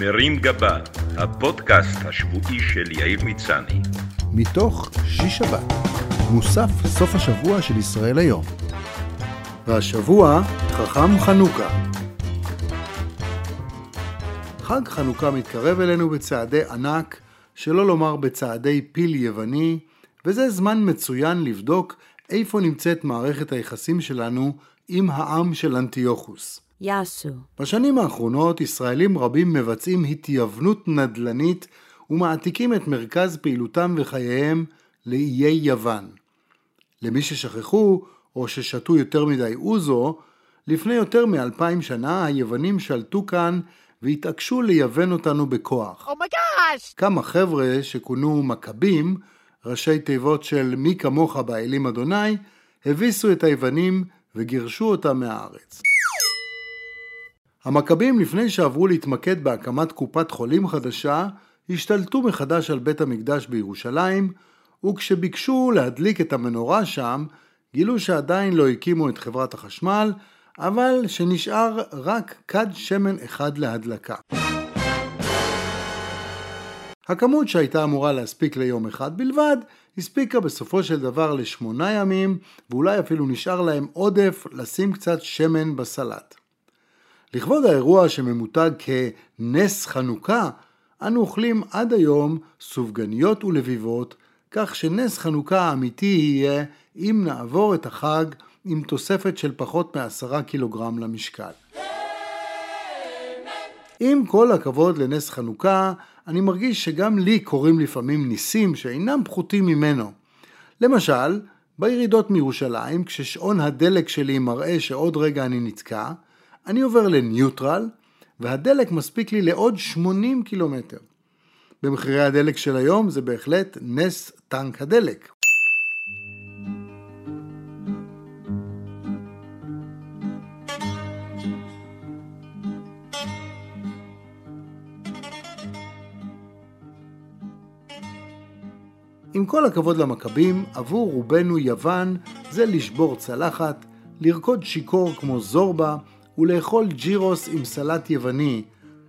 מרים גבה, הפודקאסט השבועי של יאיר מצני. מתוך שיש שבת, מוסף סוף השבוע של ישראל היום. והשבוע, חכם חנוכה. חג חנוכה מתקרב אלינו בצעדי ענק, שלא לומר בצעדי פיל יווני, וזה זמן מצוין לבדוק איפה נמצאת מערכת היחסים שלנו עם העם של אנטיוכוס. יאסו. בשנים האחרונות ישראלים רבים מבצעים התייוונות נדל"נית ומעתיקים את מרכז פעילותם וחייהם לאיי יוון. למי ששכחו או ששתו יותר מדי אוזו, לפני יותר מאלפיים שנה היוונים שלטו כאן והתעקשו לייוון אותנו בכוח. אומייגאש! כמה חבר'ה שכונו מכבים, ראשי תיבות של מי כמוך באלים אדוני, הביסו את היוונים וגירשו אותם מהארץ. המכבים לפני שעברו להתמקד בהקמת קופת חולים חדשה, השתלטו מחדש על בית המקדש בירושלים, וכשביקשו להדליק את המנורה שם, גילו שעדיין לא הקימו את חברת החשמל, אבל שנשאר רק כד שמן אחד להדלקה. הכמות שהייתה אמורה להספיק ליום אחד בלבד, הספיקה בסופו של דבר לשמונה ימים, ואולי אפילו נשאר להם עודף לשים קצת שמן בסלט. לכבוד האירוע שממותג כנס חנוכה, אנו אוכלים עד היום סופגניות ולביבות, כך שנס חנוכה האמיתי יהיה אם נעבור את החג עם תוספת של פחות מעשרה קילוגרם למשקל. עם כל הכבוד לנס חנוכה, אני מרגיש שגם לי קורים לפעמים ניסים שאינם פחותים ממנו. למשל, בירידות מירושלים, כששעון הדלק שלי מראה שעוד רגע אני נתקע, אני עובר לניוטרל, והדלק מספיק לי לעוד 80 קילומטר. במחירי הדלק של היום זה בהחלט נס טנק הדלק. עם כל הכבוד למכבים, עבור רובנו יוון זה לשבור צלחת, לרקוד שיכור כמו זורבה ולאכול ג'ירוס עם סלט יווני,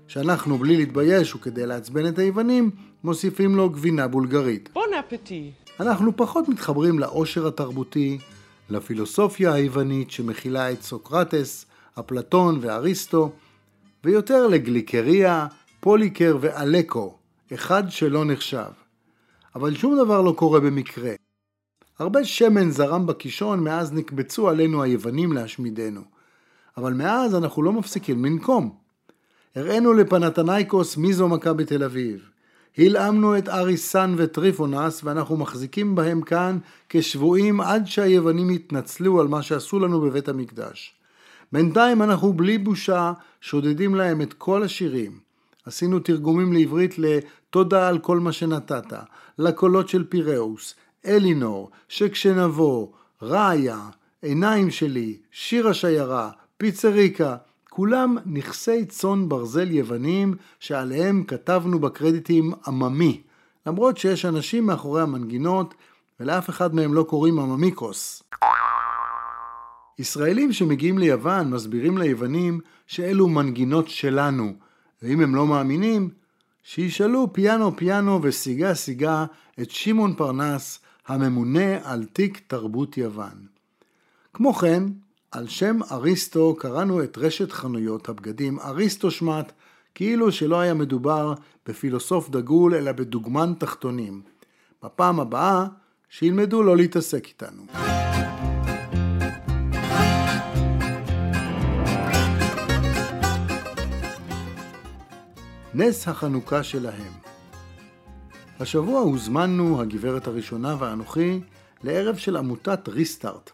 שאנחנו בלי להתבייש וכדי לעצבן את היוונים, מוסיפים לו גבינה בולגרית. בון אפטי. אנחנו פחות מתחברים לעושר התרבותי, לפילוסופיה היוונית שמכילה את סוקרטס, אפלטון ואריסטו, ויותר לגליקריה, פוליקר ואלקו, אחד שלא נחשב. אבל שום דבר לא קורה במקרה. הרבה שמן זרם בקישון מאז נקבצו עלינו היוונים להשמידנו. אבל מאז אנחנו לא מפסיקים לנקום. הראינו לפנתנייקוס מי זו מכבי תל אביב. הלאמנו את אריסן וטריפונס ואנחנו מחזיקים בהם כאן כשבויים עד שהיוונים יתנצלו על מה שעשו לנו בבית המקדש. בינתיים אנחנו בלי בושה שודדים להם את כל השירים. עשינו תרגומים לעברית ל"תודה על כל מה שנתת", לקולות של פיראוס, אלינור, שכשנבוא, ראיה, עיניים שלי, שיר השיירה, פיצריקה, כולם נכסי צאן ברזל יוונים שעליהם כתבנו בקרדיטים עממי, למרות שיש אנשים מאחורי המנגינות ולאף אחד מהם לא קוראים עממיקוס. ישראלים שמגיעים ליוון מסבירים ליוונים שאלו מנגינות שלנו, ואם הם לא מאמינים, שישאלו פיאנו פיאנו וסיגה סיגה את שמעון פרנס, הממונה על תיק תרבות יוון. כמו כן, על שם אריסטו קראנו את רשת חנויות הבגדים אריסטו שמט, כאילו שלא היה מדובר בפילוסוף דגול אלא בדוגמן תחתונים. בפעם הבאה, שילמדו לא להתעסק איתנו. נס החנוכה שלהם השבוע הוזמנו הגברת הראשונה ואנוכי לערב של עמותת ריסטארט,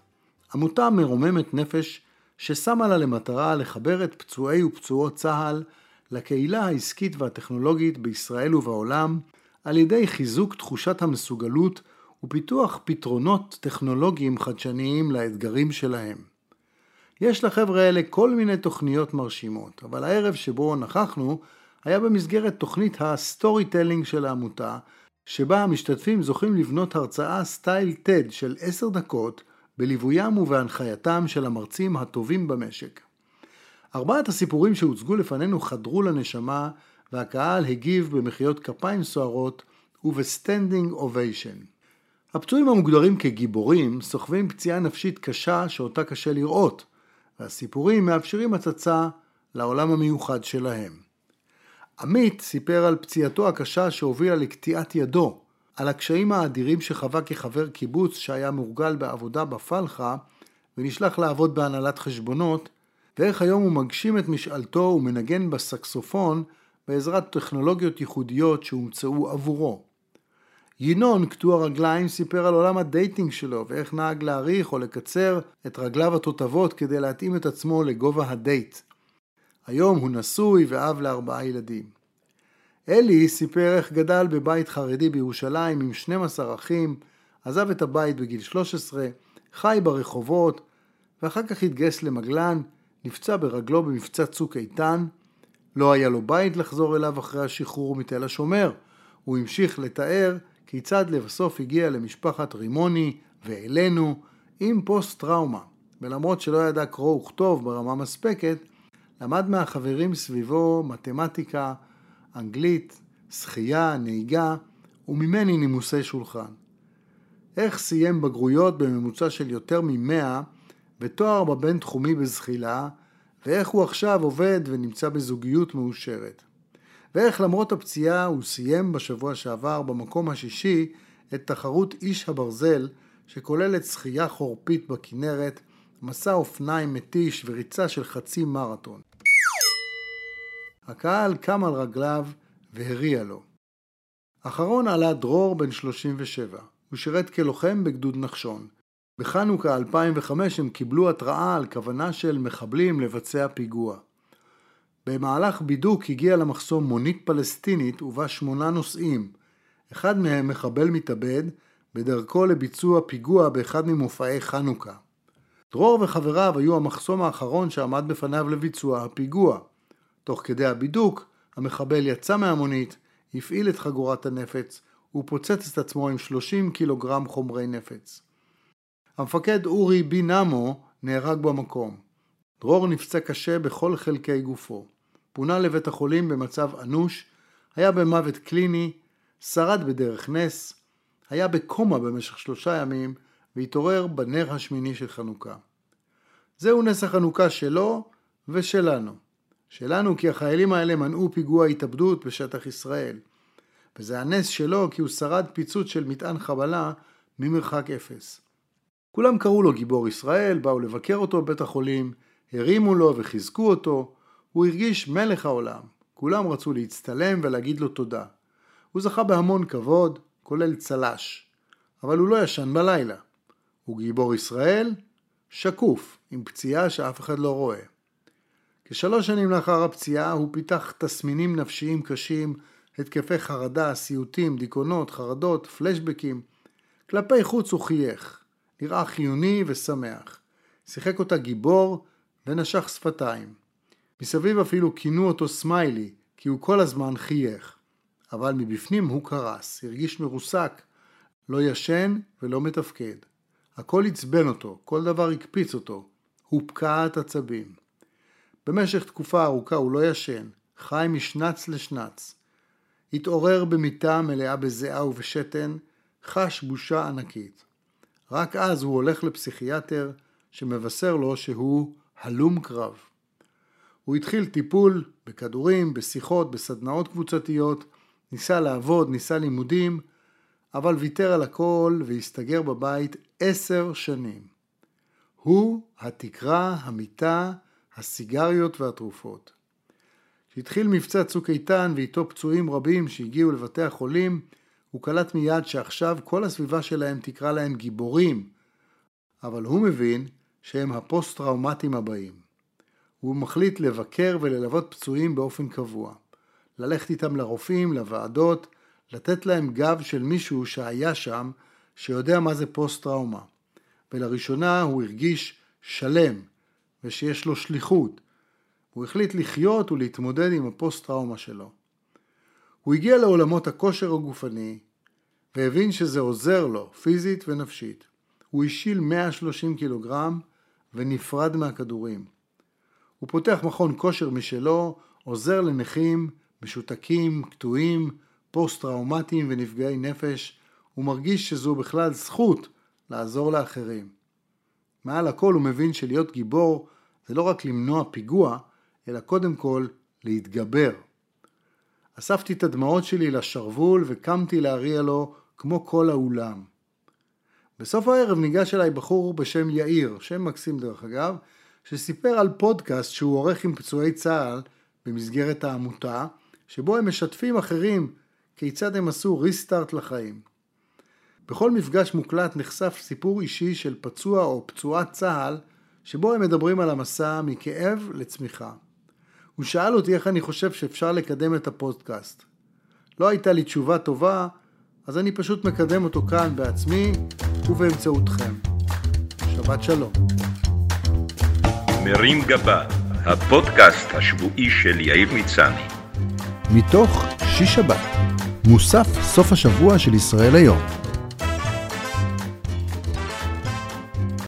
עמותה מרוממת נפש ששמה לה למטרה לחבר את פצועי ופצועות צה"ל לקהילה העסקית והטכנולוגית בישראל ובעולם על ידי חיזוק תחושת המסוגלות ופיתוח פתרונות טכנולוגיים חדשניים לאתגרים שלהם. יש לחבר'ה האלה כל מיני תוכניות מרשימות, אבל הערב שבו נכחנו היה במסגרת תוכנית ה storytelling של העמותה, שבה המשתתפים זוכים לבנות הרצאה style TED של עשר דקות בליווים ובהנחייתם של המרצים הטובים במשק. ארבעת הסיפורים שהוצגו לפנינו חדרו לנשמה והקהל הגיב במחיאות כפיים סוערות וב standing ovation. הפצועים המוגדרים כגיבורים סוחבים פציעה נפשית קשה שאותה קשה לראות, והסיפורים מאפשרים הצצה לעולם המיוחד שלהם. עמית סיפר על פציעתו הקשה שהובילה לקטיעת ידו, על הקשיים האדירים שחווה כחבר קיבוץ שהיה מורגל בעבודה בפלחה ונשלח לעבוד בהנהלת חשבונות, ואיך היום הוא מגשים את משאלתו ומנגן בסקסופון בעזרת טכנולוגיות ייחודיות שהומצאו עבורו. ינון, קטוע רגליים, סיפר על עולם ה dating שלו ואיך נהג להאריך או לקצר את רגליו התותבות כדי להתאים את עצמו לגובה הדייט. היום הוא נשוי ואב לארבעה ילדים. אלי סיפר איך גדל בבית חרדי בירושלים עם 12 אחים, עזב את הבית בגיל 13, חי ברחובות, ואחר כך התגייס למגלן, נפצע ברגלו במבצע צוק איתן. לא היה לו בית לחזור אליו אחרי השחרור מתל השומר. הוא המשיך לתאר כיצד לבסוף הגיע למשפחת רימוני ואלינו עם פוסט טראומה, ולמרות שלא ידע קרוא וכתוב ברמה מספקת, למד מהחברים סביבו מתמטיקה, אנגלית, שחייה, נהיגה, וממני נימוסי שולחן. איך סיים בגרויות בממוצע של יותר ממאה ותואר בבינתחומי בזחילה, ואיך הוא עכשיו עובד ונמצא בזוגיות מאושרת. ואיך למרות הפציעה הוא סיים בשבוע שעבר במקום השישי את תחרות איש הברזל שכוללת שחייה חורפית בכנרת, מסע אופניים מתיש וריצה של חצי מרתון. הקהל קם על רגליו והריע לו. אחרון עלה דרור בן 37. הוא שירת כלוחם בגדוד נחשון. בחנוכה 2005 הם קיבלו התראה על כוונה של מחבלים לבצע פיגוע. במהלך בידוק הגיע למחסום מונית פלסטינית ובה שמונה נוסעים. אחד מהם מחבל מתאבד בדרכו לביצוע פיגוע באחד ממופעי חנוכה. דרור וחבריו היו המחסום האחרון שעמד בפניו לביצוע הפיגוע. תוך כדי הבידוק, המחבל יצא מהמונית, הפעיל את חגורת הנפץ ופוצץ את עצמו עם 30 קילוגרם חומרי נפץ. המפקד אורי בי נמו נהרג במקום. דרור נפצע קשה בכל חלקי גופו. פונה לבית החולים במצב אנוש, היה במוות קליני, שרד בדרך נס, היה בקומה במשך שלושה ימים והתעורר בנר השמיני של חנוכה. זהו נס החנוכה שלו ושלנו. שלנו כי החיילים האלה מנעו פיגוע התאבדות בשטח ישראל. וזה הנס שלו כי הוא שרד פיצוץ של מטען חבלה ממרחק אפס. כולם קראו לו גיבור ישראל, באו לבקר אותו בבית החולים, הרימו לו וחיזקו אותו, הוא הרגיש מלך העולם. כולם רצו להצטלם ולהגיד לו תודה. הוא זכה בהמון כבוד, כולל צל"ש. אבל הוא לא ישן בלילה. הוא גיבור ישראל, שקוף, עם פציעה שאף אחד לא רואה. כשלוש שנים לאחר הפציעה הוא פיתח תסמינים נפשיים קשים, התקפי חרדה, סיוטים, דיכאונות, חרדות, פלשבקים. כלפי חוץ הוא חייך, נראה חיוני ושמח. שיחק אותה גיבור ונשך שפתיים. מסביב אפילו כינו אותו סמיילי, כי הוא כל הזמן חייך. אבל מבפנים הוא קרס, הרגיש מרוסק, לא ישן ולא מתפקד. הכל עצבן אותו, כל דבר הקפיץ אותו, הופקעת עצבים. במשך תקופה ארוכה הוא לא ישן, חי משנץ לשנץ. התעורר במיטה מלאה בזיעה ובשתן, חש בושה ענקית. רק אז הוא הולך לפסיכיאטר שמבשר לו שהוא הלום קרב. הוא התחיל טיפול בכדורים, בשיחות, בסדנאות קבוצתיות, ניסה לעבוד, ניסה לימודים, אבל ויתר על הכל והסתגר בבית עשר שנים. הוא, התקרה, המיטה, הסיגריות והתרופות. כשהתחיל מבצע צוק איתן ואיתו פצועים רבים שהגיעו לבתי החולים, הוא קלט מיד שעכשיו כל הסביבה שלהם תקרא להם גיבורים, אבל הוא מבין שהם הפוסט-טראומטיים הבאים. הוא מחליט לבקר וללוות פצועים באופן קבוע. ללכת איתם לרופאים, לוועדות, לתת להם גב של מישהו שהיה שם, שיודע מה זה פוסט-טראומה. ולראשונה הוא הרגיש שלם, ושיש לו שליחות. הוא החליט לחיות ולהתמודד עם הפוסט-טראומה שלו. הוא הגיע לעולמות הכושר הגופני, והבין שזה עוזר לו, פיזית ונפשית. הוא השיל 130 קילוגרם ונפרד מהכדורים. הוא פותח מכון כושר משלו, עוזר לנכים משותקים, קטועים, פוסט-טראומטיים ונפגעי נפש, הוא מרגיש שזו בכלל זכות לעזור לאחרים. מעל הכל הוא מבין שלהיות גיבור זה לא רק למנוע פיגוע, אלא קודם כל להתגבר. אספתי את הדמעות שלי לשרוול וקמתי להריע לו כמו כל האולם. בסוף הערב ניגש אליי בחור בשם יאיר, שם מקסים דרך אגב, שסיפר על פודקאסט שהוא עורך עם פצועי צה"ל במסגרת העמותה, שבו הם משתפים אחרים כיצד הם עשו ריסטארט לחיים. בכל מפגש מוקלט נחשף סיפור אישי של פצוע או פצועת צה"ל, שבו הם מדברים על המסע מכאב לצמיחה. הוא שאל אותי איך אני חושב שאפשר לקדם את הפודקאסט. לא הייתה לי תשובה טובה, אז אני פשוט מקדם אותו כאן בעצמי ובאמצעותכם. שבת שלום. מרים גבה, הפודקאסט השבועי של יאיר מצני. מתוך שיש שבת, מוסף סוף השבוע של ישראל היום.